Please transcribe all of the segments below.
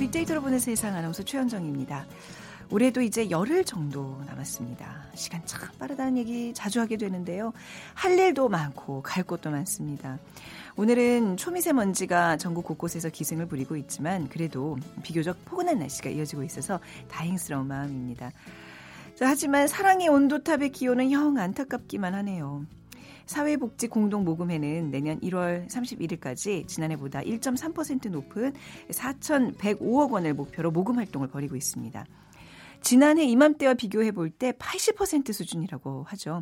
빅데이터로 보는 세상 아나운서 최현정입니다. 올해도 이제 열흘 정도 남았습니다. 시간 참 빠르다는 얘기 자주 하게 되는데요. 할 일도 많고 갈 곳도 많습니다. 오늘은 초미세먼지가 전국 곳곳에서 기승을 부리고 있지만 그래도 비교적 포근한 날씨가 이어지고 있어서 다행스러운 마음입니다. 자, 하지만 사랑의 온도탑의 기온은 영 안타깝기만 하네요. 사회복지 공동모금회는 내년 1월 31일까지 지난해보다 1.3% 높은 4,105억 원을 목표로 모금 활동을 벌이고 있습니다. 지난해 이맘때와 비교해 볼 때 80% 수준이라고 하죠.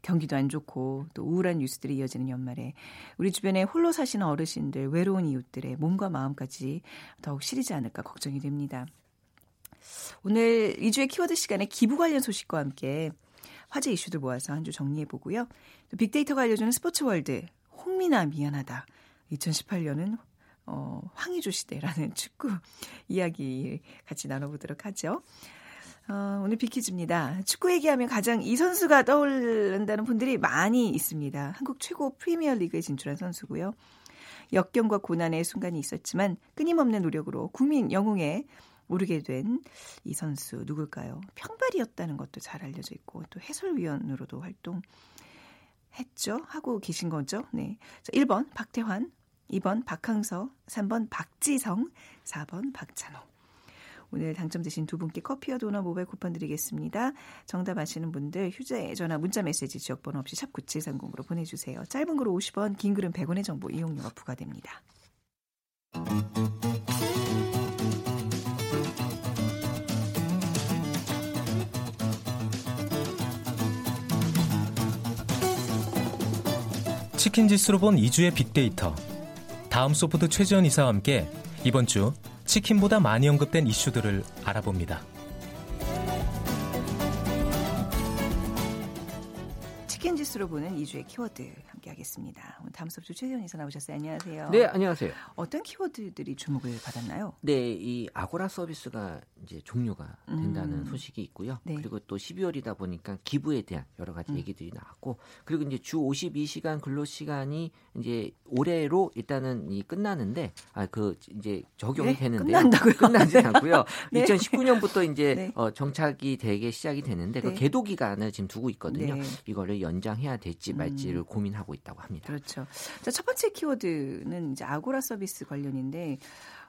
경기도 안 좋고 또 우울한 뉴스들이 이어지는 연말에 우리 주변에 홀로 사시는 어르신들, 외로운 이웃들의 몸과 마음까지 더욱 시리지 않을까 걱정이 됩니다. 오늘 2주의 키워드 시간에 기부 관련 소식과 함께 화제 이슈들 모아서 한 주 정리해 보고요. 빅데이터가 알려주는 스포츠 월드 홍미나 미안하다. 2018년은 어, 황희조 시대라는 축구 이야기 같이 나눠보도록 하죠. 어, 오늘 비키즈입니다. 축구 얘기하면 가장 이 선수가 떠오른다는 분들이 많이 있습니다. 한국 최고 프리미어 리그에 진출한 선수고요. 역경과 고난의 순간이 있었지만 끊임없는 노력으로 국민 영웅에 오르게 된 이 선수 누굴까요? 평발이었다는 것도 잘 알려져 있고 또 해설위원으로도 활동했죠. 하고 계신 거죠. 네. 자, 1번 박태환, 2번 박항서, 3번 박지성, 4번 박찬호. 오늘 당첨되신 두 분께 커피와 도넛 모바일 쿠폰 드리겠습니다. 정답 아시는 분들 휴대 전화 문자 메시지 지역번호 없이 샵 9730으로 보내주세요. 짧은 글은 50원, 긴 글은 100원의 정보 이용료가 부과됩니다. 치킨 지수로 본 2주의 빅데이터. 다음 소프트 최지원 이사와 함께 이번 주 치킨보다 많이 언급된 이슈들을 알아봅니다. 지수로 보는 2주의 키워드 함께 하겠습니다. 오늘 다음 수업 주 최재현 이사 나오셨어요. 안녕하세요. 네, 안녕하세요. 어떤 키워드들이 주목을 받았나요? 네, 이 아고라 서비스가 이제 종료가 된다는 음. 소식이 있고요. 네. 그리고 또 12월이다 보니까 기부에 대한 여러 가지 음. 얘기들이 나왔고 그리고 이제 주 52시간 근로 시간이 이제 올해로 일단은 이 끝나는데 아 그 이제 적용이 네? 되는데 끝난다고요? 끝나지 않고요. 네. 2019년부터 이제 네. 어, 정착이 되게 시작이 되는데 그 네. 계도 기간을 지금 두고 있거든요. 네. 이거를 연장해 야 될지 말지를 음. 고민하고 있다고 합니다. 그렇죠. 자, 첫 번째 키워드는 이제 아고라 서비스 관련인데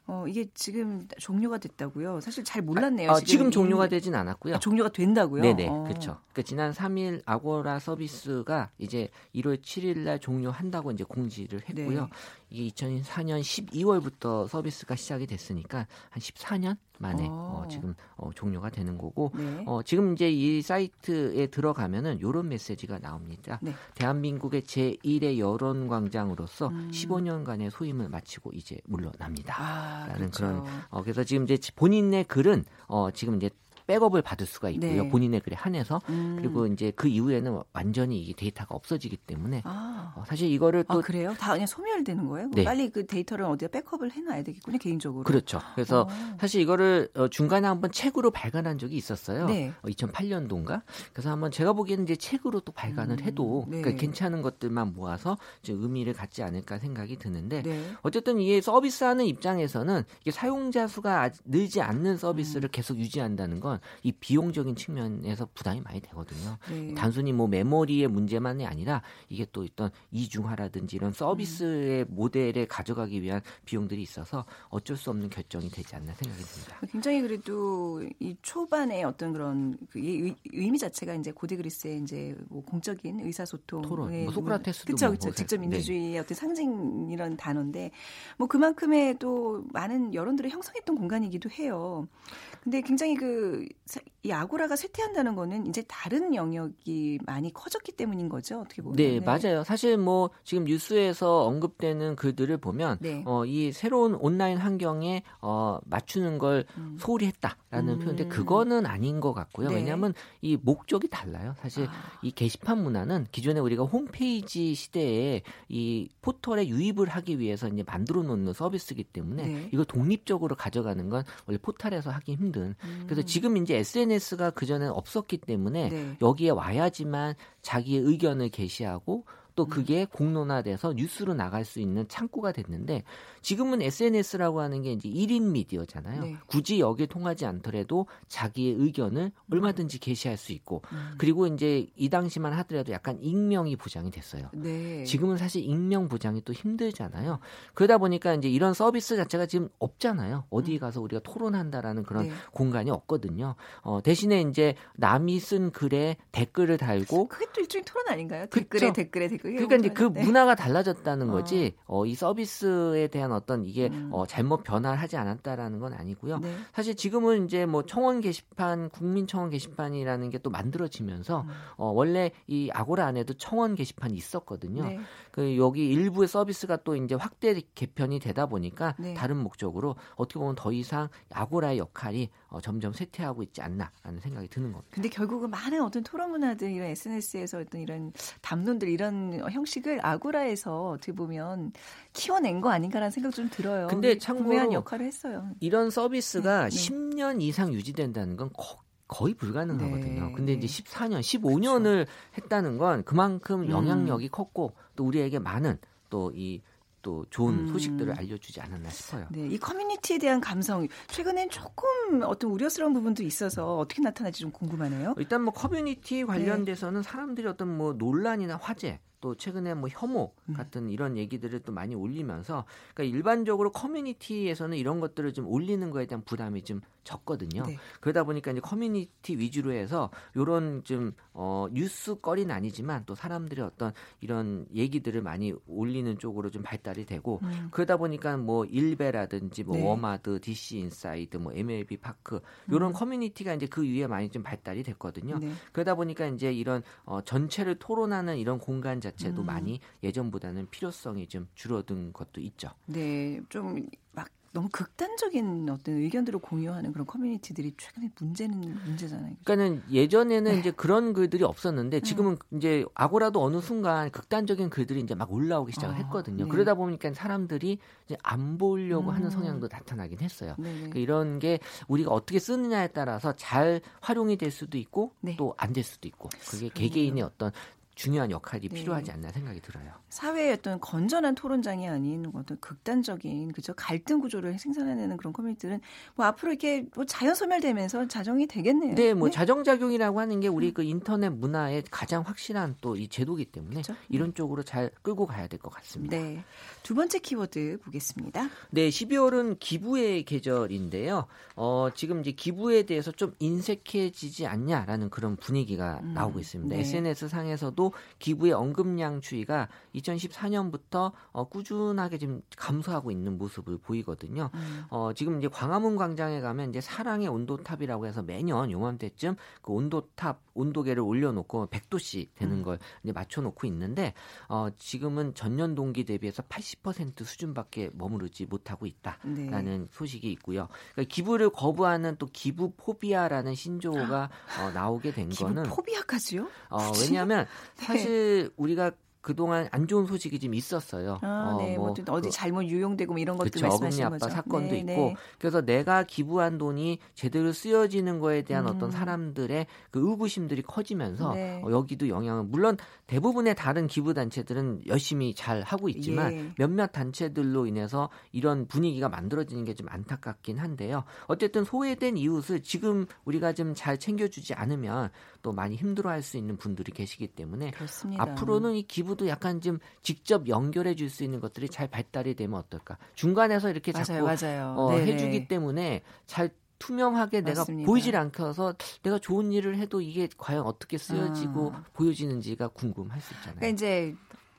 어, 이게 지금 종료가 됐다고요? 사실 잘 몰랐네요. 아, 지금, 지금 종료가 되진 않았고요. 아, 종료가 된다고요? 네네, 어. 그렇죠. 그러니까 지난 3일 아고라 서비스가 이제 1월 7일 날 종료한다고 이제 공지를 했고요. 네. 이게 2004년 12월부터 서비스가 시작이 됐으니까 한 14년 만에 어, 어 지금 어, 종료가 되는 거고 네. 어, 지금 이제 이 사이트에 들어가면은 이런 메시지가 나옵니다. 네. 대한민국의 제1의 여론 광장으로서 음. 15년간의 소임을 마치고 이제 물러납니다. 아, 라는 그렇죠. 그런 어, 그래서 지금 이제 본인의 글은 어, 지금 이제 백업을 받을 수가 있고요. 네. 본인의 글에 한해서 음. 그리고 이제 그 이후에는 완전히 이 데이터가 없어지기 때문에 아. 어, 사실 이거를 또 아, 그래요? 다 그냥 소멸되는 거예요? 네. 빨리 그 데이터를 어디다 백업을 해놔야 되겠군요 개인적으로. 그렇죠. 그래서 어. 사실 이거를 어, 중간에 한번 책으로 발간한 적이 있었어요. 네. 어, 2008년도인가. 그래서 한번 제가 보기에는 이제 책으로 또 발간을 음. 해도 네. 그러니까 괜찮은 것들만 모아서 의미를 갖지 않을까 생각이 드는데 네. 어쨌든 이게 서비스하는 입장에서는 이게 사용자 수가 늘지 않는 서비스를 음. 계속 유지한다는 건 이 비용적인 측면에서 부담이 많이 되거든요. 네. 단순히 뭐 메모리의 문제만이 아니라 이게 또 어떤 이중화라든지 이런 서비스의 음. 모델에 가져가기 위한 비용들이 있어서 어쩔 수 없는 결정이 되지 않나 생각이 듭니다. 굉장히 그래도 이 초반에 어떤 그런 그 의 미 자체가 이제 고대 그리스의 이제 뭐 공적인 의사소통 토론, 뭐 소크라테스도 그렇죠, 그렇죠. 직접 민주주의의 네. 어떤 상징 이런 단어인데 뭐 그만큼의 또 많은 여론들을 형성했던 공간이기도 해요. 근데 굉장히 그 이 아고라가 쇠퇴한다는 거는 이제 다른 영역이 많이 커졌기 때문인 거죠. 어떻게 보면. 네, 네. 맞아요. 사실 뭐 지금 뉴스에서 언급되는 글들을 보면 네. 어, 이 새로운 온라인 환경에 어, 맞추는 걸 음. 소홀히 했다라는 음. 표현인데 그거는 아닌 것 같고요. 네. 왜냐하면 이 목적이 달라요. 사실 아. 이 게시판 문화는 기존에 우리가 홈페이지 시대에 이 포털에 유입을 하기 위해서 이제 만들어 놓는 서비스이기 때문에 네. 이걸 독립적으로 가져가는 건 원래 포털에서 하기 힘든. 음. 그래서 지금 이제 SNS가 그 전에는 없었기 때문에 네. 여기에 와야지만 자기의 의견을 게시하고 또 그게 공론화돼서 뉴스로 나갈 수 있는 창구가 됐는데 지금은 SNS라고 하는 게 이제 1인 미디어잖아요. 네. 굳이 여기에 통하지 않더라도 자기의 의견을 얼마든지 게시할 수 있고 음. 그리고 이제 이 당시만 하더라도 약간 익명이 보장이 됐어요. 네. 지금은 사실 익명 보장이 또 힘들잖아요. 그러다 보니까 이제 이런 서비스 자체가 지금 없잖아요. 어디 음. 가서 우리가 토론한다라는 그런 네. 공간이 없거든요. 어, 대신에 이제 남이 쓴 글에 댓글을 달고 그게 또 일종의 토론 아닌가요? 댓글에 댓글에 댓글. 그러니까 이제 그 네. 문화가 달라졌다는 어. 거지. 어, 이 서비스에 대한 어떤 이게 음. 어, 잘못 변화를 하지 않았다라는 건 아니고요. 네. 사실 지금은 이제 뭐 청원 게시판, 국민 청원 게시판이라는 게 또 만들어지면서 음. 어, 원래 이 아고라 안에도 청원 게시판이 있었거든요. 네. 그 여기 일부의 서비스가 또 이제 확대 개편이 되다 보니까 네. 다른 목적으로 어떻게 보면 더 이상 아고라의 역할이 어, 점점 쇠퇴하고 있지 않나라는 생각이 드는 겁니다. 근데 결국은 많은 어떤 토론 문화들 이런 SNS에서 어떤 이런 담론들 이런 형식을 아고라에서 어떻게 보면 키워낸 거 아닌가라는 생각 좀 들어요. 근데 참고로 역할을 했어요. 이런 서비스가 네, 네. 10년 이상 유지된다는 건 거, 거의 불가능하거든요. 네. 근데 이제 14년, 15년을 그쵸. 했다는 건 그만큼 음. 영향력이 음. 컸고 또 우리에게 많은 또이 또 좋은 음. 소식들을 알려주지 않았나 싶어요. 네, 이 커뮤니티에 대한 감성 최근엔 조금 어떤 우려스러운 부분도 있어서 어떻게 나타날지 좀 궁금하네요. 일단 뭐 커뮤니티 관련돼서는 네. 사람들이 어떤 뭐 논란이나 화제 또 최근에 뭐 혐오 음. 같은 이런 얘기들을 또 많이 올리면서 그러니까 일반적으로 커뮤니티에서는 이런 것들을 좀 올리는 거에 대한 부담이 좀 적거든요. 네. 그러다 보니까 이제 커뮤니티 위주로 해서 요런 좀 어, 뉴스거리는 아니지만 또 사람들의 어떤 이런 얘기들을 많이 올리는 쪽으로 좀 발달이 되고 음. 그러다 보니까 뭐 일베라든지 뭐 네. 워마드, DC 인사이드, 뭐 MLB 파크 요런 음. 커뮤니티가 이제 그 위에 많이 좀 발달이 됐거든요. 네. 그러다 보니까 이제 이런 어, 전체를 토론하는 이런 공간 자체 도 음. 많이 예전보다는 필요성이 좀 줄어든 것도 있죠. 네, 좀 막 너무 극단적인 어떤 의견들을 공유하는 그런 커뮤니티들이 최근에 문제는 문제잖아요. 그렇죠? 그러니까는 예전에는 네. 이제 그런 글들이 없었는데 지금은 음. 이제 아고라도 어느 순간 극단적인 글들이 이제 막 올라오기 시작을 아, 했거든요. 네. 그러다 보니까 사람들이 이제 안 보려고 음. 하는 성향도 나타나긴 했어요. 그러니까 이런 게 우리가 어떻게 쓰느냐에 따라서 잘 활용이 될 수도 있고 네. 또안 될 수도 있고 그게 개개인의 어떤 중요한 역할이 네. 필요하지 않나 생각이 들어요. 사회의 어떤 건전한 토론장이 아닌 어떤 극단적인 그죠 갈등 구조를 생산해내는 그런 커뮤니티들은 뭐 앞으로 이렇게 뭐 자연 소멸되면서 자정이 되겠네요. 네, 뭐 네? 자정 작용이라고 하는 게 우리 음. 그 인터넷 문화의 가장 확실한 또 이 제도기 때문에 그렇죠? 이런 쪽으로 잘 끌고 가야 될 것 같습니다. 네, 두 번째 키워드 보겠습니다. 네, 12월은 기부의 계절인데요. 어, 지금 이제 기부에 대해서 좀 인색해지지 않냐라는 그런 분위기가 음, 나오고 있습니다. 네. SNS 상에서도 기부의 언급량 추이가 2014년부터 어, 꾸준하게 지금 감소하고 있는 모습을 보이거든요. 음. 어, 지금 이제 광화문 광장에 가면 이제 사랑의 온도탑이라고 해서 매년 요맘때쯤 그 온도탑 온도계를 올려놓고 100도씩 되는 음. 걸 이제 맞춰놓고 있는데 어, 지금은 전년 동기 대비해서 80% 수준밖에 머무르지 못하고 있다라는 네. 소식이 있고요. 그러니까 기부를 거부하는 또 기부 포비아라는 신조어가 어, 나오게 된 기부 거는 포비아까지요? 어, 왜냐하면 네. 사실 우리가 그동안 안 좋은 소식이 좀 있었어요. 아, 어, 네. 뭐, 뭐 어디 그, 잘못 유용되고 뭐 이런 것도 그쵸, 말씀하신 어금니 아빠 사건도 네, 있고 네. 그래서 내가 기부한 돈이 제대로 쓰여지는 거에 대한 음. 어떤 사람들의 그 의구심들이 커지면서 네. 어, 여기도 영향을 물론 대부분의 다른 기부 단체들은 열심히 잘 하고 있지만 예. 몇몇 단체들로 인해서 이런 분위기가 만들어지는 게 좀 안타깝긴 한데요. 어쨌든 소외된 이웃을 지금 우리가 좀 잘 챙겨주지 않으면 또 많이 힘들어할 수 있는 분들이 계시기 때문에 그렇습니다. 앞으로는 이 기부도 약간 좀 직접 연결해 줄 수 있는 것들이 잘 발달이 되면 어떨까? 중간에서 이렇게 맞아요, 자꾸 맞아요. 어, 해주기 때문에 잘 투명하게 맞습니다. 내가 보이질 않혀서 내가 좋은 일을 해도 이게 과연 어떻게 쓰여지고 아. 보여지는지가 궁금할 수 있잖아요. 그러니까 이제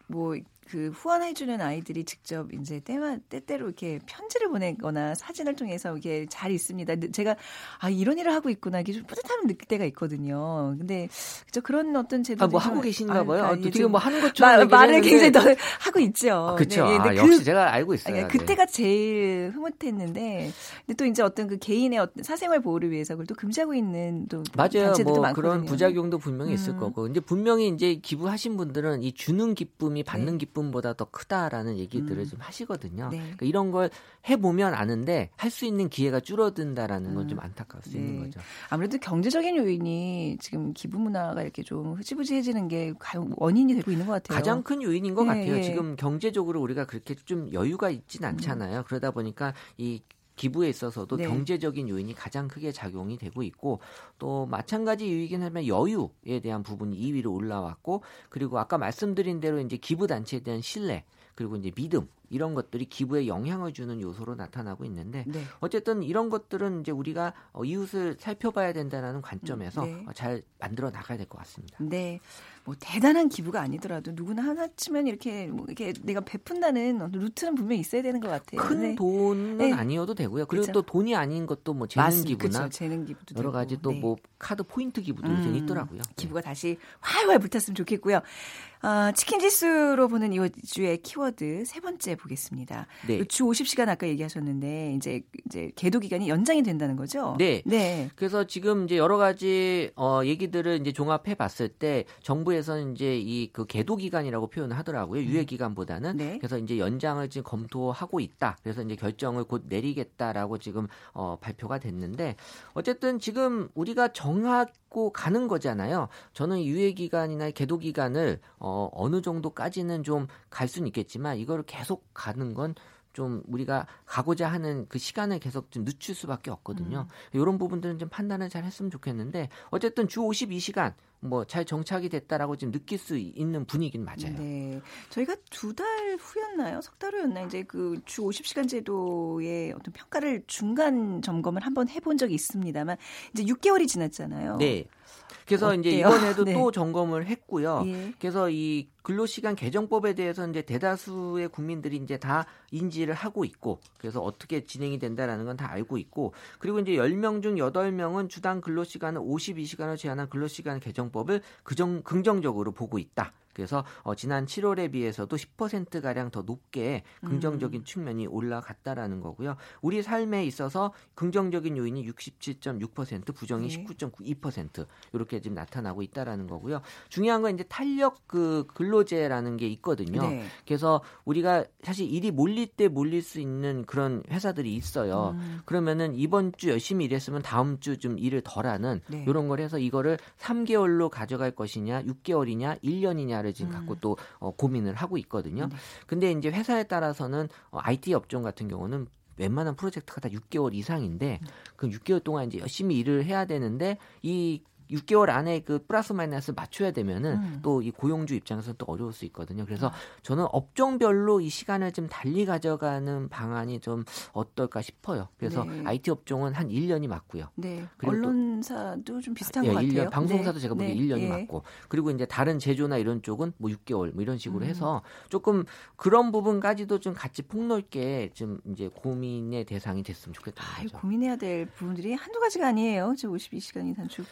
뭐 그 후원해주는 아이들이 직접 이제 때마 때때로 이렇게 편지를 보내거나 사진을 통해서 이게 잘 있습니다. 제가 아 이런 일을 하고 있구나 이게 좀 뿌듯함을 느낄 때가 있거든요. 근데 저 그런 어떤 제도 아, 뭐 하고 계신가 봐요. 아, 또 지금 뭐 하는 것처럼 마, 말을 굉장히 더 하고 있죠. 그렇죠. 네, 아, 역시 그, 제가 알고 있어요. 아니, 그때가 네. 제일 흐뭇했는데 근데 또 이제 어떤 그 개인의 어떤 사생활 보호를 위해서 그걸 또 금지하고 있는 또 맞아요. 뭐 많거든요. 그런 부작용도 분명히 음. 있을 거고. 이제 분명히 이제 기부하신 분들은 이 주는 기쁨이 받는 네. 기쁨 기쁨보다 더 크다라는 얘기들을 음. 좀 하시거든요. 네. 그러니까 이런 걸 해보면 아는데 할 수 있는 기회가 줄어든다라는 건좀 음. 안타까울 수 네. 있는 거죠. 아무래도 경제적인 요인이 지금 기부 문화가 이렇게 좀 흐지부지해지는 게 원인이 되고 있는 것 같아요. 가장 큰 요인인 것 네, 같아요. 예. 지금 경제적으로 우리가 그렇게 좀 여유가 있진 음. 않잖아요. 음. 그러다 보니까 이 기부에 있어서도 네. 경제적인 요인이 가장 크게 작용이 되고 있고 또 마찬가지 이유이긴 하지만 여유에 대한 부분이 2위로 올라왔고 그리고 아까 말씀드린 대로 이제 기부 단체에 대한 신뢰 그리고 이제 믿음 이런 것들이 기부에 영향을 주는 요소로 나타나고 있는데 네. 어쨌든 이런 것들은 이제 우리가 어, 이웃을 살펴봐야 된다는 관점에서 네. 어, 잘 만들어 나가야 될 것 같습니다. 네. 뭐 대단한 기부가 아니더라도 누구나 하나쯤은 이렇게 뭐 이렇게 내가 베푼다는 루트는 분명히 있어야 되는 것 같아요. 큰 네. 돈은 네. 아니어도 되고요. 그리고 그렇죠. 또 돈이 아닌 것도 뭐 재능 맞습니다. 기부나 그렇죠. 재능 기부도 여러 가지 또뭐 네. 카드 포인트 기부도 음, 있더라고요. 기부가 다시 활활 불탔으면 좋겠고요. 어, 치킨 지수로 보는 이 주의 키워드 세 번째 보겠습니다. 네. 주 50시간 아까 얘기하셨는데 이제 이제 계도 기간이 연장이 된다는 거죠? 네. 네. 그래서 지금 이제 여러 가지 어 얘기들을 이제 종합해 봤을 때 정부에서는 이제 이 그 계도 기간이라고 표현을 하더라고요. 유예 기간보다는. 네. 그래서 이제 연장을 지금 검토하고 있다. 그래서 이제 결정을 곧 내리겠다라고 지금 어 발표가 됐는데 어쨌든 지금 우리가 정 하고 가는 거잖아요. 저는 유예 기간이나 계도 기간을 어 어느 정도까지는 좀 갈 수는 있겠지만 이거를 계속 가는 건좀 우리가 가고자 하는 그 시간을 계속 좀 늦출 수밖에 없거든요. 음. 이런 부분들은 좀 판단을 잘 했으면 좋겠는데 어쨌든 주 52시간 뭐 잘 정착이 됐다라고 지금 느낄 수 있는 분위기는 맞아요. 네. 저희가 두 달 후였나요? 석 달 후였나? 이제 그 주 50시간 제도의 어떤 평가를 중간 점검을 한번 해본 적이 있습니다만 이제 6개월이 지났잖아요. 네. 그래서 어때요? 이제 이번에도 네. 또 점검을 했고요. 예. 그래서 이 근로시간 개정법에 대해서 이제 대다수의 국민들이 이제 다 인지를 하고 있고 그래서 어떻게 진행이 된다라는 건 다 알고 있고 그리고 이제 10명 중 8명은 주당 근로시간을 52시간을 제한한 근로시간 개정법을 그정 긍정적으로 보고 있다. 그래서 어, 지난 7월에 비해서도 10% 가량 더 높게 긍정적인 음. 측면이 올라갔다라는 거고요. 우리 삶에 있어서 긍정적인 요인이 67.6%, 부정이 네. 19.92% 이렇게 지금 나타나고 있다라는 거고요. 중요한 건 이제 탄력 그 근로제라는 게 있거든요. 네. 그래서 우리가 사실 일이 몰릴 때 몰릴 수 있는 그런 회사들이 있어요. 음. 그러면은 이번 주 열심히 일했으면 다음 주 좀 일을 덜 하는 네. 이런 걸 해서 이거를 3개월로 가져갈 것이냐, 6개월이냐, 1년이냐를 문제를 지금 갖고 음. 또 어, 고민을 하고 있거든요. 네. 근데 이제 회사에 따라서는 어, IT 업종 같은 경우는 웬만한 프로젝트가 다 6개월 이상인데 그 6개월 동안 이제 열심히 일을 해야 되는데 이 6개월 안에 그 플러스 마이너스 맞춰야 되면은 음. 또이 고용주 입장에서는 또 어려울 수 있거든요. 그래서 음. 저는 업종별로 이 시간을 좀 달리 가져가는 방안이 좀 어떨까 싶어요. 그래서 네. IT 업종은 한 1년이 맞고요. 네. 언론사도 좀 비슷한 예, 것 같아요. 1년, 방송사도 네. 제가 보기에 네. 1년이 예. 맞고 그리고 이제 다른 제조나 이런 쪽은 뭐 6개월 뭐 이런 식으로 음. 해서 조금 그런 부분까지도 좀 같이 폭넓게 좀 이제 고민의 대상이 됐으면 좋겠다는 아. 고민해야 될 부분들이 한두 가지가 아니에요. 저 52시간이 단축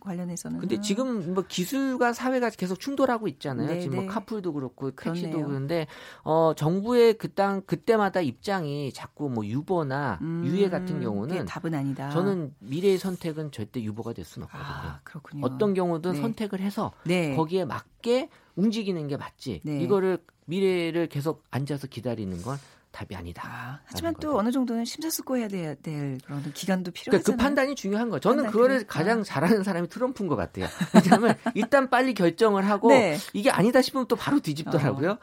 관련해서는. 근데 지금 뭐 기술과 사회가 계속 충돌하고 있잖아요. 네, 지금 뭐 네. 카풀도 그렇고 택시도 그런데 어 정부의 그땅 그때마다 입장이 자꾸 뭐 유보나 음, 유예 같은 경우는 답은 아니다. 저는 미래의 선택은 절대 유보가 될 수는 없거든요. 아, 그렇군요. 어떤 경우든 네. 선택을 해서 네. 거기에 맞게 움직이는 게 맞지. 네. 이거를 미래를 계속 앉아서 기다리는 건 답이 아니다. 아, 하지만 또 거죠. 어느 정도는 심사숙고해야 될, 될 그런 기간도 필요하잖아요. 그러니까 그 판단이 중요한 거죠. 저는 그거를 필요 가장 잘하는 사람이 트럼프인 것 같아요. 왜냐하면 일단 빨리 결정을 하고 네. 이게 아니다 싶으면 또 바로 뒤집더라고요. 어.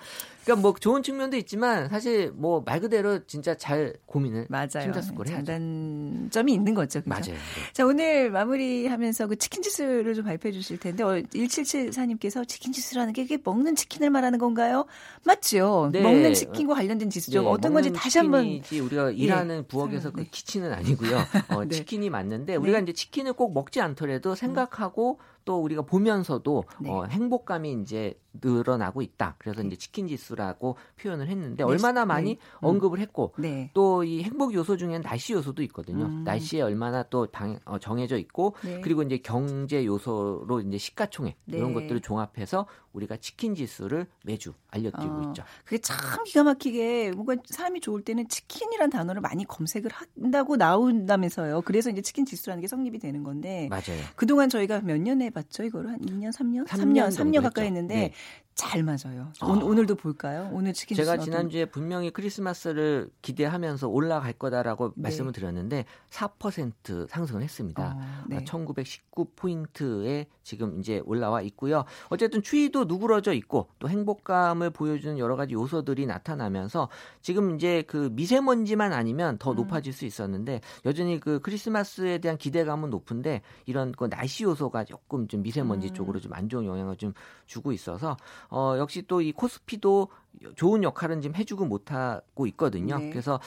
그러니까 뭐 좋은 측면도 있지만 사실 뭐 말 그대로 진짜 잘 고민을 맞아요. 장단점이 있는 거죠. 그죠? 맞아요. 네. 자 오늘 마무리하면서 그 치킨 지수를 좀 발표해 주실 텐데 어, 1774님께서 치킨 지수라는 게 이게 먹는 치킨을 말하는 건가요? 맞죠. 네. 먹는 치킨과 관련된 지수죠. 네. 어떤 건지 다시 한번 우리가 일하는 예. 부엌에서 그 네. 키친은 아니고요. 어, 네. 치킨이 맞는데 우리가 이제 치킨을 꼭 먹지 않더라도 생각하고 또 우리가 보면서도 네. 어, 행복감이 이제 늘어나고 있다. 그래서 이제 치킨 지수라고 표현을 했는데 네. 얼마나 많이 네. 음. 언급을 했고 네. 또이 행복 요소 중에는 날씨 요소도 있거든요. 음. 날씨에 얼마나 또 방, 어, 정해져 있고 네. 그리고 이제 경제 요소로 이제 시가총액 네. 이런 것들을 종합해서 우리가 치킨 지수를 매주 알려드리고 어, 있죠. 그게 참 기가 막히게 뭔가 사람이 좋을 때는 치킨이란 단어를 많이 검색을 한다고 나온다면서요. 그래서 이제 치킨 지수라는 게 성립이 되는 건데 맞아요. 그동안 저희가 몇 년 해봤죠? 이거를 한 2년, 3년? 3년, 3년, 3년 가까이 했는데 네. 잘 맞아요. 아. 오, 늘도 볼까요? 오늘 치킨 제가 지난주에 분명히 크리스마스를 기대하면서 올라갈 거다라고 네. 말씀을 드렸는데 4% 상승을 했습니다. 어, 네. 1919포인트에 지금 이제 올라와 있고요. 어쨌든 추위도 누그러져 있고 또 행복감을 보여주는 여러 가지 요소들이 나타나면서 지금 이제 그 미세먼지만 아니면 더 음. 높아질 수 있었는데 여전히 그 크리스마스에 대한 기대감은 높은데 이런 그 날씨 요소가 조금 좀 미세먼지 음. 쪽으로 좀 안 좋은 영향을 좀 주고 있어서 어, 역시 또 이 코스피도 좋은 역할은 지금 해주고 못하고 있거든요. 네. 그래서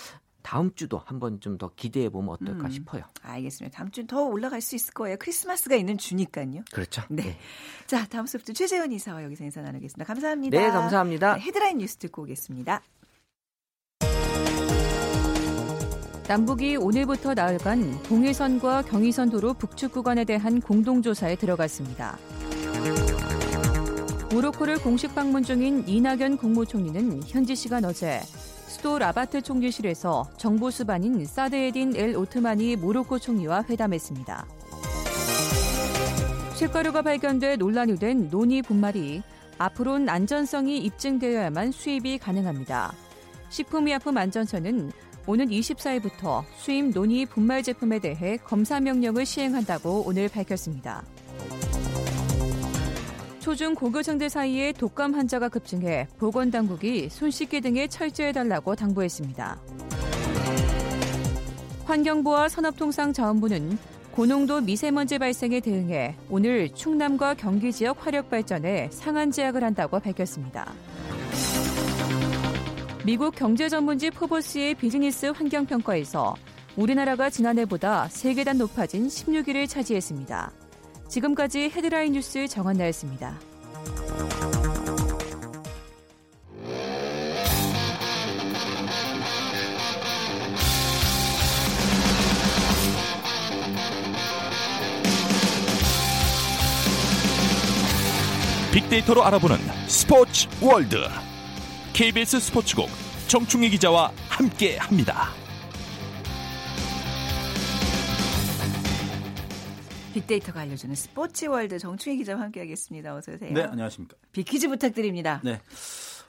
다음 주도 한번 좀 더 기대해 보면 어떨까 음, 싶어요. 알겠습니다. 다음 주는 더 올라갈 수 있을 거예요. 크리스마스가 있는 주니까요. 그렇죠. 네. 네. 자, 다음 소프트 최재원 이사와 여기서 인사 나누겠습니다. 감사합니다. 네, 감사합니다. 네, 헤드라인 뉴스 듣고 오겠습니다. 남북이 오늘부터 나흘간 동해선과 경의선 도로 북측 구간에 대한 공동조사에 들어갔습니다. 모로코를 공식 방문 중인 이낙연 국무총리는 현지 시간 어제 수도 라바트 총리실에서 정보 수반인 사드에딘 엘 오트마니 모로코 총리와 회담했습니다. 실가루가 발견돼 논란이 된 논이 분말이 앞으로는 안전성이 입증되어야만 수입이 가능합니다. 식품의약품안전처는 오는 24일부터 수입 논의 분말 제품에 대해 검사 명령을 시행한다고 오늘 밝혔습니다. 초중 고교생들 사이에 독감 환자가 급증해 보건당국이 손 씻기 등에 철저해달라고 당부했습니다. 환경부와 산업통상자원부는 고농도 미세먼지 발생에 대응해 오늘 충남과 경기 지역 화력 발전에 상한 제약을 한다고 밝혔습니다. 미국 경제 전문지 포버스의 비즈니스 환경 평가에서 우리나라가 지난해보다 3계단 높아진 16위를 차지했습니다. 지금까지 헤드라인 뉴스 정한나였습니다. 빅데이터로 알아보는 스포츠 월드 KBS 스포츠국 정충희 기자와 함께합니다. 빅데이터가 알려주는 스포츠월드 정충희 기자와 함께하겠습니다. 어서 오세요. 네, 안녕하십니까. big 퀴즈 부탁드립니다. 네.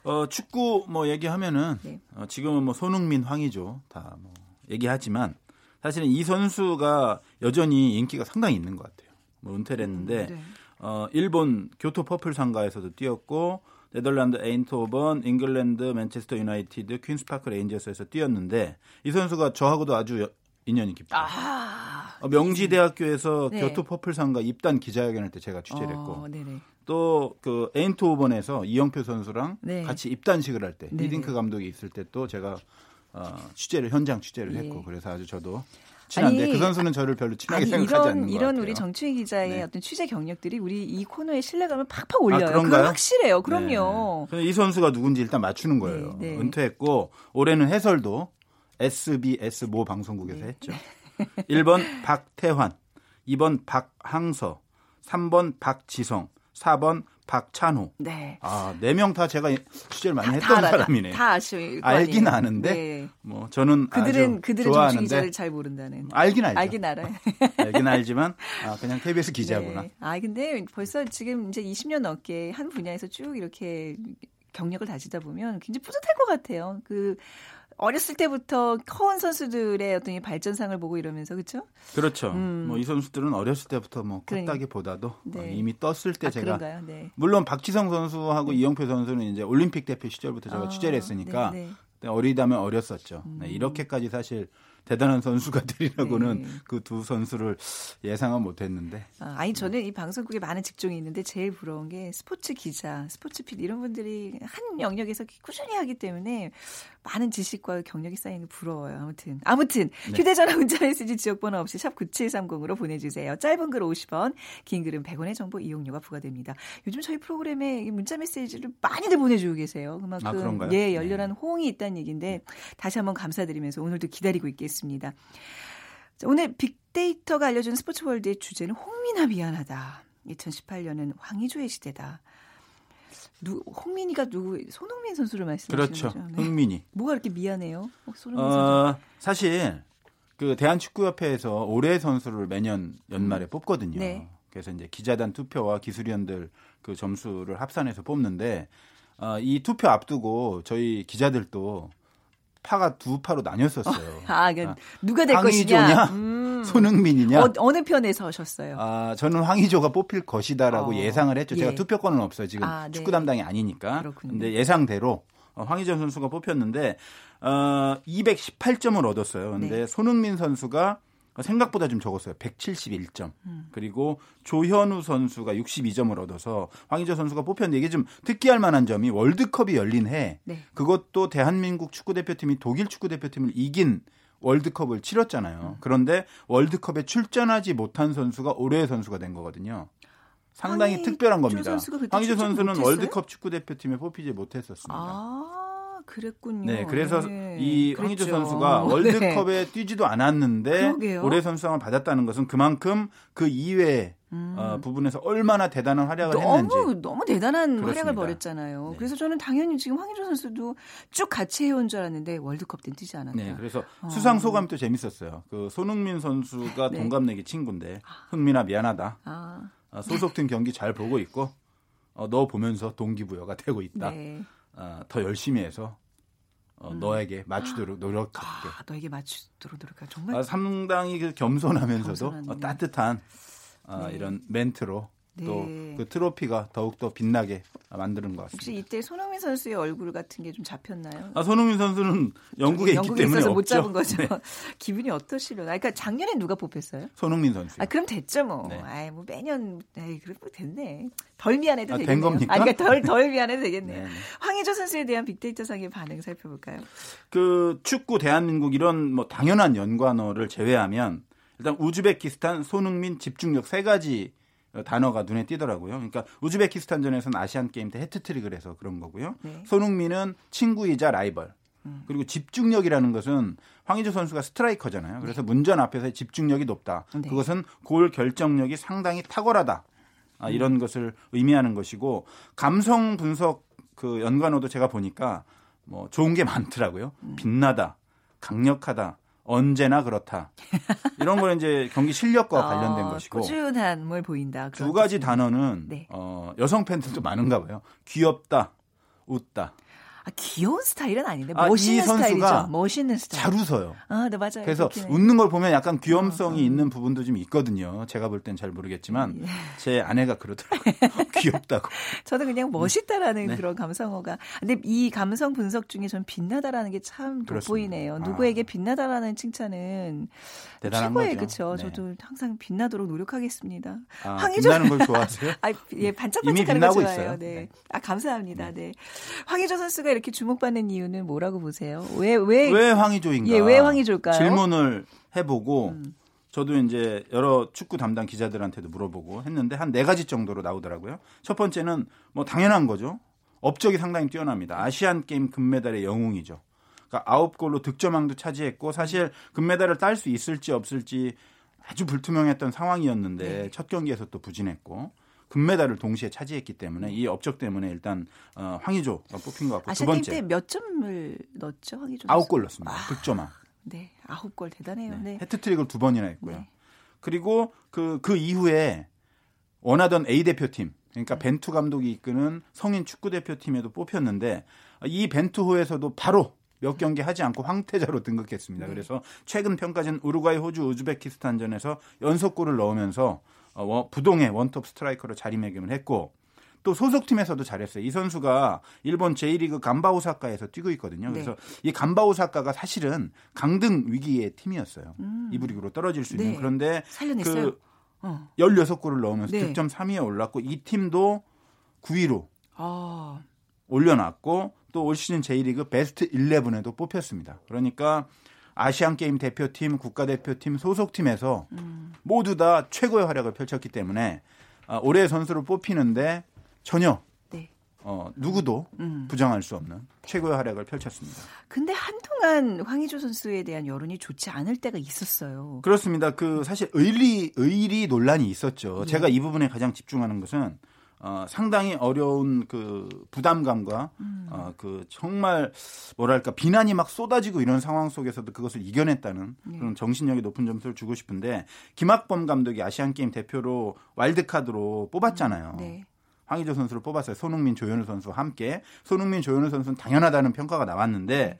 어, 축구 뭐 얘기하면은 네. 어, 지금은 뭐 손흥민, 황의조 다 뭐 얘기하지만 사실은 이 선수가 여전히 인기가 상당히 있는 것 같아요. 뭐 은퇴를 했는데 음, 네. 어, 일본 교토 퍼플 상가에서도 뛰었고 네덜란드 에인토번, 잉글랜드 맨체스터 유나이티드, 퀸스파크 레인저스에서 뛰었는데 이 선수가 저하고도 아주 인연이 깊죠. 아, 어, 명지대학교에서 네. 교토 퍼플 상가 입단 기자회견할 때 제가 취재를 어, 했고 또 그 에인트호번에서 이영표 선수랑 네. 같이 입단식을 할 때 히딩크 감독이 있을 때 또 제가 어, 취재를 현장 취재를 했고 네. 그래서 아주 저도 친한데 아니, 그 선수는 저를 별로 친하게 아니, 생각하지 이런, 않는 이런 우리 정충희 기자의 네. 어떤 취재 경력들이 우리 이 코너의 신뢰감을 팍팍 올려요. 아, 그런가요? 확실해요. 그럼요. 네. 이 선수가 누군지 일단 맞추는 거예요. 네, 네. 은퇴했고 올해는 해설도 SBS 모 방송국에서 네. 했죠. 1번 박태환, 2번 박항서, 3번 박지성, 4번 박찬호. 네. 아, 네 명 다 제가 취재를 많이 했던 다 사람이네. 다 아시죠. 알긴 아는데. 네. 뭐 저는 그들은 그들은 정치 기자를 잘 모른다는. 알긴 알죠. 알긴 알아요. 알긴 알지만 아, 그냥 KBS 기자구나. 네. 아, 근데 벌써 지금 이제 20년 넘게 한 분야에서 쭉 이렇게 경력을 다지다 보면 굉장히 뿌듯할 것 같아요. 그 어렸을 때부터 커온 선수들의 어떤 발전상을 보고 이러면서 그렇죠? 그렇죠. 음. 뭐이 선수들은 어렸을 때부터 뭐 컸다기보다도 네. 어, 이미 떴을 때 아, 제가 네. 물론 박지성 선수하고 네. 이영표 선수는 이제 올림픽 대표 시절부터 제가 아, 취재를 했으니까 네, 네. 어리다면 어렸었죠. 음. 이렇게까지 사실 대단한 선수가 되리라고는 네. 그두 선수를 예상은 못했는데. 아, 니 저는 이 방송국에 많은 직종이 있는데 제일 부러운 게 스포츠 기자, 스포츠 필드 이런 분들이 한 영역에서 꾸준히 하기 때문에 많은 지식과 경력이 쌓이는 게 부러워요. 아무튼 아무튼 네. 휴대전화 문자 메시지 지역번호 없이 샵 9730으로 보내주세요. 짧은 글 50원, 긴 글은 100원의 정보 이용료가 부과됩니다. 요즘 저희 프로그램에 문자 메시지를 많이들 보내주고 계세요. 그만큼 아? 예 열렬한 네. 호응이 있다는 얘기인데 다시 한번 감사드리면서 오늘도 기다리고 있겠습니다. 있습니다. 오늘 빅데이터가 알려준 스포츠월드의 주제는 홍민아 미안하다. 2018년은 황희조의 시대다. 누, 홍민이가 누구 손흥민 선수를 말씀하시는 그렇죠. 거죠? 네. 흥민이. 뭐가 그렇게 미안해요? 어, 손흥민 어, 사실 그 대한축구협회에서 올해 선수를 매년 연말에 음. 뽑거든요. 네. 그래서 이제 기자단 투표와 기술위원들 그 점수를 합산해서 뽑는데 어, 이 투표 앞두고 저희 기자들도 파가 두 파로 나뉘었었어요. 아, 아 누가 될 것이냐? 음. 손흥민이냐? 어, 느 편에 서셨어요? 아, 저는 황의조가 뽑힐 것이다라고 어. 예상을 했죠. 제가 예. 투표권은 없어요. 지금 아, 네. 축구 담당이 아니니까. 그렇군요. 근데 예상대로 어, 황의조 선수가 뽑혔는데 어, 218점을 얻었어요. 근데 네. 손흥민 선수가 생각보다 좀 적었어요. 171점. 음. 그리고 조현우 선수가 62점을 얻어서 황희조 선수가 뽑혔는데 이게 좀 특기할 만한 점이 월드컵이 열린 해 네. 그것도 대한민국 축구대표팀이 독일 축구대표팀을 이긴 월드컵을 치렀잖아요. 음. 그런데 월드컵에 출전하지 못한 선수가 올해의 선수가 된 거거든요. 상당히 특별한 겁니다. 황희조 선수는 월드컵 축구 대표팀에 뽑히지 못했었습니다. 아. 그랬군요. 네, 그래서 네. 이 황희조 선수가 월드컵에 네. 뛰지도 않았는데 그러게요. 올해 선수상을 받았다는 것은 그만큼 그 이외에 음. 어, 부분에서 얼마나 대단한 활약을 너무, 했는지 너무 대단한 그렇습니다. 활약을 벌였잖아요. 네. 그래서 저는 당연히 지금 황희조 선수도 쭉 같이 해온 줄 알았는데 월드컵 때는 뛰지 않았다. 네, 그래서 어. 수상 소감이 또 재밌었어요. 그 손흥민 선수가 네. 동갑내기 친구인데 흥민아 미안하다. 아. 어, 소속팀 경기 잘 보고 있고 어, 너 보면서 동기부여가 되고 있다. 네. 어, 더 열심히 해서 어, 음. 너에게 맞추도록 노력할게. 아, 너에게 맞추도록 노력할 정말 아, 상당히 그 겸손하면서도 어, 따뜻한 어, 네. 이런 멘트로 네. 또그 트로피가 더욱더 빛나게 만드는 것 같습니다. 혹시 이때 손흥민 선수의 얼굴 같은 게 좀 잡혔나요? 아, 손흥민 선수는 영국에 있기 때문에 못 잡은 거죠. 네. 기분이 어떠시려나? 그러니까 작년에 누가 뽑혔어요? 손흥민 선수. 아, 그럼 됐죠 뭐. 네. 아이, 뭐 매년 에이, 그래도 됐네. 덜 미안해도 아, 되겠네요. 된 겁니까? 아, 그러니까 덜, 덜 미안해도 되겠네요. 네, 네. 황희조 선수에 대한 빅데이터 상의 반응 살펴볼까요? 그 축구 대한민국 이런 뭐 당연한 연관어를 제외하면 일단 우즈베키스탄, 손흥민, 집중력 세 가지 단어가 눈에 띄더라고요. 그러니까 우즈베키스탄전에서는 아시안 게임 때 해트트릭을 해서 그런 거고요. 네. 손흥민은 친구이자 라이벌. 음. 그리고 집중력이라는 것은 황희조 선수가 스트라이커잖아요. 그래서 네. 문전 앞에서의 집중력이 높다. 네. 그것은 골 결정력이 상당히 탁월하다. 아, 이런 음. 것을 의미하는 것이고 감성 분석 그 연관어도 제가 보니까 뭐 좋은 게 많더라고요. 음. 빛나다, 강력하다, 언제나 그렇다. 이런 거는 이제 경기 실력과 어, 관련된 것이고 꾸준함을 보인다. 두 가지 단어는 네. 어, 여성 팬들도 많은가 봐요. 귀엽다, 웃다. 아, 귀여운 스타일은 아닌데 아, 멋있는 스타일이죠. 멋있는 스타일. 잘 웃어요. 아, 네 맞아요. 그래서 웃는 걸 보면 약간 귀염성이 어, 어. 있는 부분도 좀 있거든요. 제가 볼 땐 잘 모르겠지만 예. 제 아내가 그러더라고요. 귀엽다고. 저는 그냥 멋있다라는 네. 그런 감성어가. 근데 이 감성 분석 중에 전 빛나다라는 게 참 돋보이네요. 아. 누구에게 빛나다라는 칭찬은 최고의 그렇죠. 네. 저도 항상 빛나도록 노력하겠습니다. 아, 황희조 빛나는 걸 좋아하세요? 아, 예, 반짝반짝하는 거 좋아해요. 있어요. 네. 네. 아, 감사합니다. 네. 네. 황희조 선수가 이렇게 주목받는 이유는 뭐라고 보세요? 왜, 왜? 왜 황희조인가? 예, 왜 황희조일까요? 질문을 해보고, 음. 저도 이제 여러 축구 담당 기자들한테도 물어보고 했는데 한 네 가지 정도로 나오더라고요. 첫 번째는 뭐 당연한 거죠. 업적이 상당히 뛰어납니다. 아시안 게임 금메달의 영웅이죠. 그러니까 아홉 골로 득점왕도 차지했고 사실 금메달을 딸 수 있을지 없을지 아주 불투명했던 상황이었는데 네. 첫 경기에서 또 부진했고 금메달을 동시에 차지했기 때문에 이 업적 때문에 일단 어, 황희조가 뽑힌 것 같고 두 번째 때몇 점을 넣었죠 황희조? 아홉 골 넣었습니다. 아, 득점왕. 네, 아홉 골 대단해요. 네. 네. 해트트릭을 두 번이나 했고요. 네. 그리고 그그 그 이후에 원하던 A 대표팀 그러니까 네. 벤투 감독이 이끄는 성인 축구 대표팀에도 뽑혔는데 이 벤투호에서도 바로 몇 경기 하지 않고 황태자로 등극했습니다. 네. 그래서 최근 평가전 우루과이, 호주, 우즈베키스탄전에서 연속골을 넣으면서 어, 부동의 원톱 스트라이커로 자리매김을 했고 또 소속팀에서도 잘했어요. 이 선수가 일본 제1리그 감바오사카에서 뛰고 있거든요. 그래서 네. 이 감바오사카가 사실은 강등 위기의 팀이었어요. 음. 이부 리그로 떨어질 수 있는. 네. 그런데 살려냈어요. 그 어. 16골을 넣으면서 네. 득점 3위에 올랐고 이 팀도 9위로 아. 올려놨고 또 올 시즌 제1리그 베스트 11에도 뽑혔습니다. 그러니까 아시안 게임 대표팀, 국가대표팀, 소속팀에서 음. 모두 다 최고의 활약을 펼쳤기 때문에 아, 올해 선수를 뽑히는데 전혀 네. 어, 누구도 음. 부정할 수 없는 최고의 활약을 펼쳤습니다. 근데 한동안 황희조 선수에 대한 여론이 좋지 않을 때가 있었어요. 그렇습니다. 그 사실 의리 의리 논란이 있었죠. 네. 제가 이 부분에 가장 집중하는 것은 어, 상당히 어려운 그 부담감과 음. 어, 그 정말 뭐랄까 비난이 막 쏟아지고 이런 상황 속에서도 그것을 이겨냈다는 네. 그런 정신력이 높은 점수를 주고 싶은데 김학범 감독이 아시안 게임 대표로 와일드카드로 뽑았잖아요. 음, 네. 황희조 선수를 뽑았어요. 손흥민, 조현우 선수와 함께. 손흥민, 조현우 선수는 당연하다는 평가가 나왔는데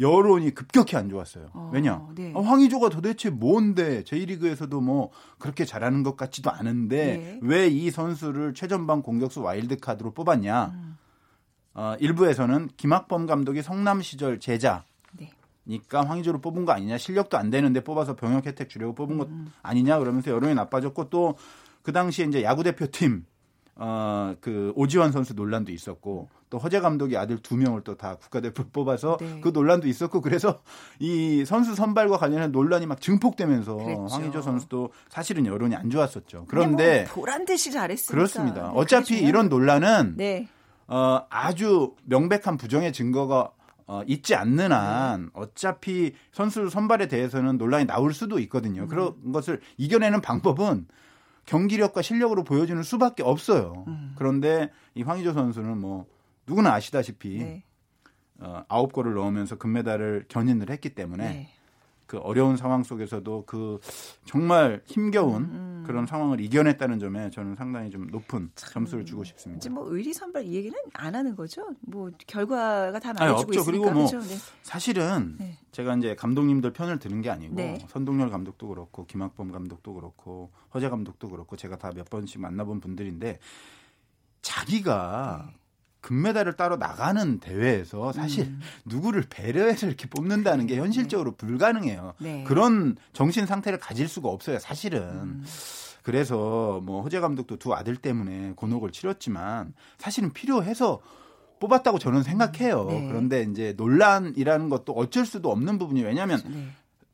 여론이 급격히 안 좋았어요. 어, 왜냐? 네. 어, 황희조가 도대체 뭔데 제1리그에서도 뭐 그렇게 잘하는 것 같지도 않은데 네. 왜이 선수를 최전방 공격수 와일드카드로 뽑았냐? 음. 어, 일부에서는 김학범 감독이 성남 시절 제자 네. 니까 황희조를 뽑은 거 아니냐 실력도 안 되는데 뽑아서 병역 혜택 주려고 뽑은 것 음. 아니냐 그러면서 여론이 나빠졌고 또 그 당시에 이제 야구 대표팀 어, 그 오지환 선수 논란도 있었고 또 허재 감독이 아들 두 명을 또 다 국가대표 뽑아서 네. 그 논란도 있었고 그래서 이 선수 선발과 관련한 논란이 막 증폭되면서 그랬죠. 황희조 선수도 사실은 여론이 안 좋았었죠. 그런데 뭐 보란 듯이 잘했습니다. 그렇습니다. 네, 어차피 이런 논란은 네. 어, 아주 명백한 부정의 증거가 어, 있지 않는 한 네. 어차피 선수 선발에 대해서는 논란이 나올 수도 있거든요. 음. 그런 것을 이겨내는 방법은 경기력과 실력으로 보여주는 수밖에 없어요. 음. 그런데 이 황희조 선수는 뭐 누구나 아시다시피 네. 어, 아홉 골을 넣으면서 금메달을 견인을 했기 때문에 네. 그 어려운 상황 속에서도 그 정말 힘겨운 음, 음. 그런 상황을 이겨냈다는 점에 저는 상당히 좀 높은 점수를 주고 싶습니다. 이제 뭐 의리 선발 이 얘기는 안 하는 거죠. 뭐 결과가 다 말해주고 있으니까. 그리고 뭐 그렇죠? 네. 사실은 네. 제가 이제 감독님들 편을 드는 게 아니고 네. 선동열 감독도 그렇고 김학범 감독도 그렇고 허재 감독도 그렇고 제가 다 몇 번씩 만나본 분들인데 자기가 네. 금메달을 따로 나가는 대회에서 사실 음. 누구를 배려해서 이렇게 뽑는다는 게 현실적으로 네. 불가능해요. 네. 그런 정신 상태를 가질 수가 없어요. 사실은. 음. 그래서 뭐 허재 감독도 두 아들 때문에 곤혹을 치렀지만 사실은 필요해서 뽑았다고 저는 생각해요. 네. 그런데 이제 논란이라는 것도 어쩔 수도 없는 부분이 왜냐하면 네.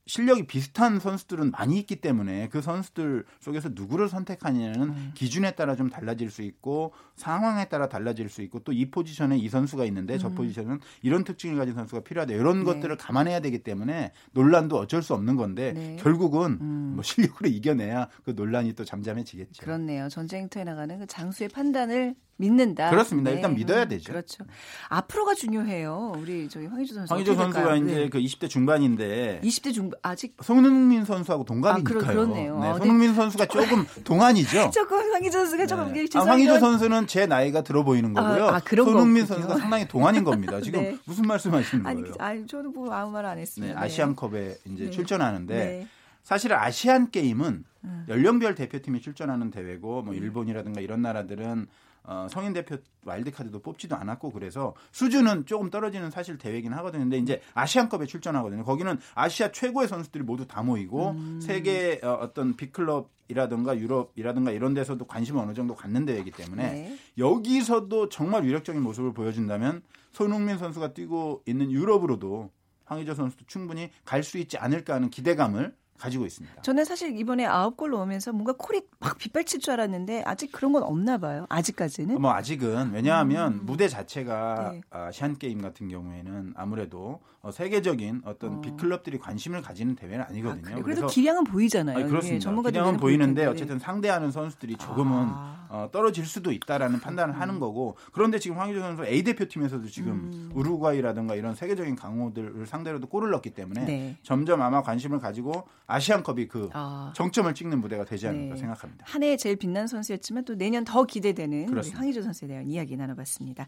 실력이 비슷한 선수들은 많이 있기 때문에 그 선수들 속에서 누구를 선택하느냐는 음. 기준에 따라 좀 달라질 수 있고 상황에 따라 달라질 수 있고 또 이 포지션에 이 선수가 있는데 음. 저 포지션은 이런 특징을 가진 선수가 필요하다 이런 네. 것들을 감안해야 되기 때문에 논란도 어쩔 수 없는 건데 네. 결국은 음. 뭐 실력으로 이겨내야 그 논란이 또 잠잠해지겠죠. 그렇네요. 전쟁터에 나가는 그 장수의 판단을 믿는다. 그렇습니다. 네. 일단 믿어야 음, 되죠. 그렇죠. 앞으로가 중요해요. 우리 저희 황희조 선수. 황희조 선수가 네. 이제 그 20대 중반인데 20대 중반 아직 손흥민 선수하고 동갑이니까요. 아, 그렇네요. 네, 아, 손흥민 네. 선수가 조금 동안이죠. 조금 황희조 선수가 조금 네. 아, 황희조 선수는 제 나이가 들어 보이는 거고요. 아, 아, 손흥민 거군요. 선수가 상당히 동안인 겁니다. 지금 네. 무슨 말씀하시는 거예요? 아니, 아니 저는 뭐 아무 말 안 했습니다. 네, 아시안컵에 이제 출전하는데 사실 아시안 게임은 음. 연령별 대표팀이 출전하는 대회고 뭐 일본이라든가 이런 나라들은 어, 성인 대표 와일드카드도 뽑지도 않았고 그래서 수준은 조금 떨어지는 사실 대회긴 하거든요. 근데 이제 아시안컵에 출전하거든요. 거기는 아시아 최고의 선수들이 모두 다 모이고 음. 세계 어, 어떤 빅클럽 이라든가 유럽이라든가 이런 데서도 관심을 어느 정도 갖는 대회이기 때문에 네. 여기서도 정말 위력적인 모습을 보여준다면 손흥민 선수가 뛰고 있는 유럽으로도 황희조 선수도 충분히 갈 수 있지 않을까 하는 기대감을 가지고 있습니다. 저는 사실 이번에 아홉 골 넣으면서 뭔가 콜이 막 빗발칠 줄 알았는데 아직 그런 건 없나 봐요. 아직까지는. 뭐 아직은 왜냐하면 음. 무대 자체가 네. 아시안 게임 같은 경우에는 아무래도 어, 세계적인 어떤 어. 빅클럽들이 관심을 가지는 대회는 아니거든요. 아, 그래도 기량은 보이잖아요. 아니, 그렇습니다. 예, 기량은 보이는데 어쨌든 상대하는 선수들이 조금은 아. 어, 떨어질 수도 있다라는 판단을 음. 하는 거고 그런데 지금 황희조 선수 A 대표팀에서도 지금 음. 우루과이라든가 이런 세계적인 강호들을 상대로도 골을 넣기 때문에 네. 점점 아마 관심을 가지고 아시안컵이 그 아. 정점을 찍는 무대가 되지 않을까 네. 생각합니다. 한해 제일 빛난 선수였지만 또 내년 더 기대되는 우리 황희조 선수에 대한 이야기 나눠봤습니다.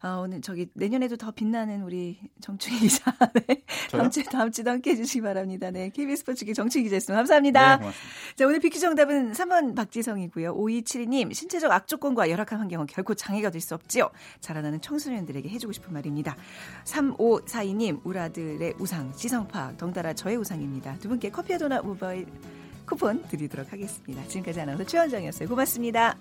아, 오늘 저기 내년에도 더 빛나는 우리 정충희 기자 네. 다음 주 다음 주도 함께 해 주시기 바랍니다. 네, KBS 스포츠기 정충희 기자였습니다. 감사합니다. 네, 자 오늘 비키 정답은 3번 박지성이고요. 5272님 신체적 악조건과 열악한 환경은 결코 장애가 될 수 없지요. 자라나는 청소년들에게 해주고 싶은 말입니다. 3542님 우라들의 우상 지성파 덩달아 저의 우상입니다. 두 분께 커피와 도넛 모바일 쿠폰 드리도록 하겠습니다. 지금까지 아나운서 최원정이었어요. 고맙습니다.